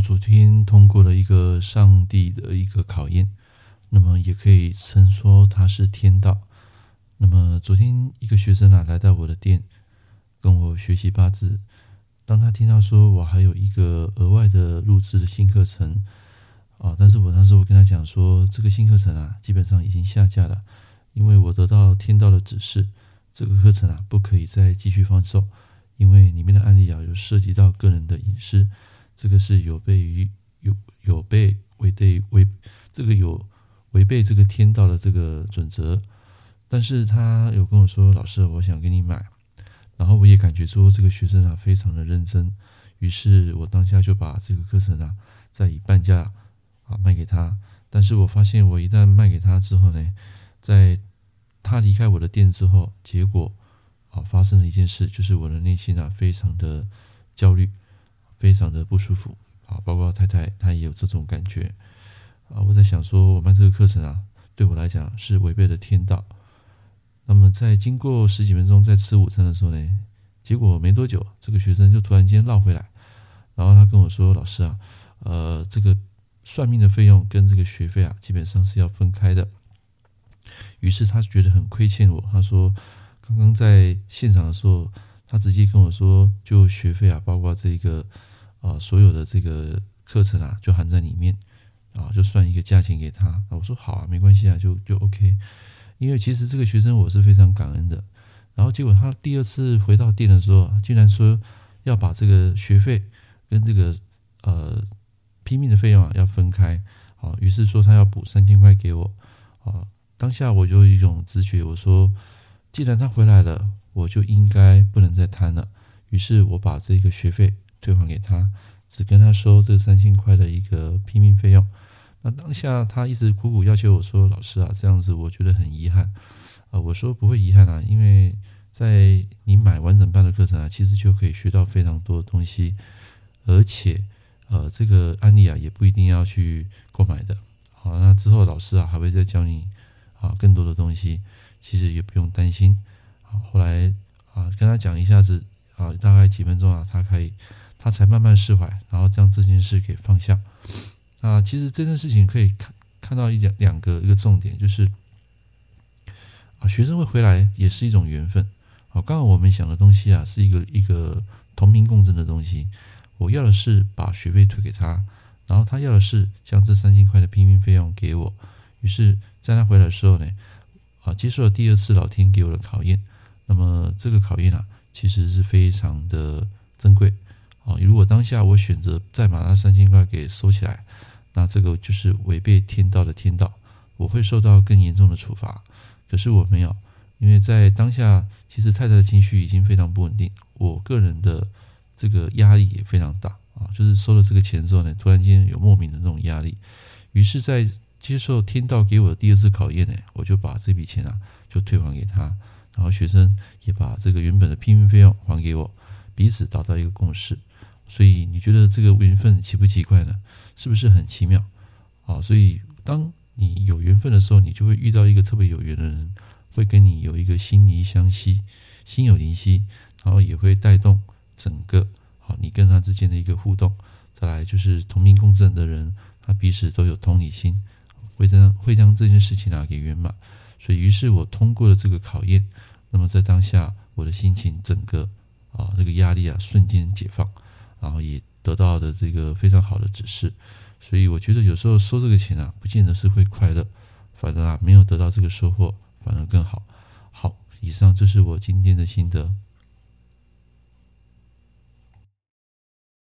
昨天通过了一个上帝的一个考验，那么也可以称说它是天道。那么昨天一个学生啊来到我的店，跟我学习八字。当他听到说我还有一个额外的录制的新课程啊，但是我当时我跟他讲说，这个新课程啊基本上已经下架了，因为我得到天道的指示，这个课程啊不可以再继续放售，因为里面的案例啊有涉及到个人的隐私，这个是有悖于有有悖违背违这个有违背这个天道的这个准则。但是他有跟我说：“老师，我想给你买。”然后我也感觉说这个学生啊非常的认真，于是我当下就把这个课程啊再以半价啊卖给他。但是我发现我一旦卖给他之后呢，在他离开我的店之后，结果啊发生了一件事，就是我的内心啊非常的焦虑，非常的不舒服啊，包括太太她也有这种感觉啊。我在想说，我们这个课程啊，对我来讲是违背了天道。那么在经过十几分钟在吃午餐的时候呢，结果没多久，这个学生就突然间绕回来，然后他跟我说：“老师啊，呃，这个算命的费用跟这个学费啊，基本上是要分开的。”于是他觉得很亏欠我，他说：“刚刚在现场的时候，他直接跟我说，就学费啊，包括这个啊、所有的这个课程啊，就含在里面啊，就算一个价钱给他。”我说：“好啊，没关系啊，就就 OK。”因为其实这个学生我是非常感恩的，然后结果他第二次回到店的时候，竟然说要把这个学费跟这个呃拼命的费用啊要分开，啊，于是说他要补三千块给我，啊，当下我就有一种直觉，我说既然他回来了，我就应该不能再贪了，于是我把这个学费退还给他，只跟他收这三千块的一个拼命费用。那当下他一直苦苦要求我说：“老师啊，这样子我觉得很遗憾。”啊，我说不会遗憾啊，因为在你买完整班的课程啊，其实就可以学到非常多的东西，而且呃，这个案例啊也不一定要去购买的。好，那之后老师啊还会再教你啊更多的东西，其实也不用担心。好，后来啊跟他讲一下子啊，大概几分钟啊，他可以他才慢慢释怀，然后将这件事给放下。啊，其实这件事情可以看看到一两两个一个重点，就是啊，学生会回来也是一种缘分。好，刚刚我们想的东西啊，是一个一个同频共振的东西。我要的是把学费退给他，然后他要的是将这三千块的拼命费用给我。于是，在他回来的时候呢，啊，接受了第二次老天给我的考验。那么这个考验啊，其实是非常的珍贵。如果当下我选择再把那三千块给收起来，那这个就是违背天道的天道，我会受到更严重的处罚。可是我没有，因为在当下，其实太太的情绪已经非常不稳定，我个人的这个压力也非常大啊。就是收了这个钱之后呢，突然间有莫名的这种压力，于是，在接受天道给我的第二次考验呢，我就把这笔钱啊就退还给他，然后学生也把这个原本的拼命费用还给我，彼此达到一个共识。所以你觉得这个缘分奇不奇怪呢？是不是很奇妙？啊，所以当你有缘分的时候，你就会遇到一个特别有缘的人，会跟你有一个心灵相吸、心有灵犀，然后也会带动整个好你跟他之间的一个互动。再来就是同频共振的人，他彼此都有同理心，会将会将这件事情啊给圆满。所以，于是我通过了这个考验，那么在当下，我的心情整个啊这个压力啊瞬间解放。然后也得到的这个非常好的指示，所以我觉得有时候收这个钱啊，不见得是会快乐，反而啊没有得到这个收获，反而更好。好，以上就是我今天的心得。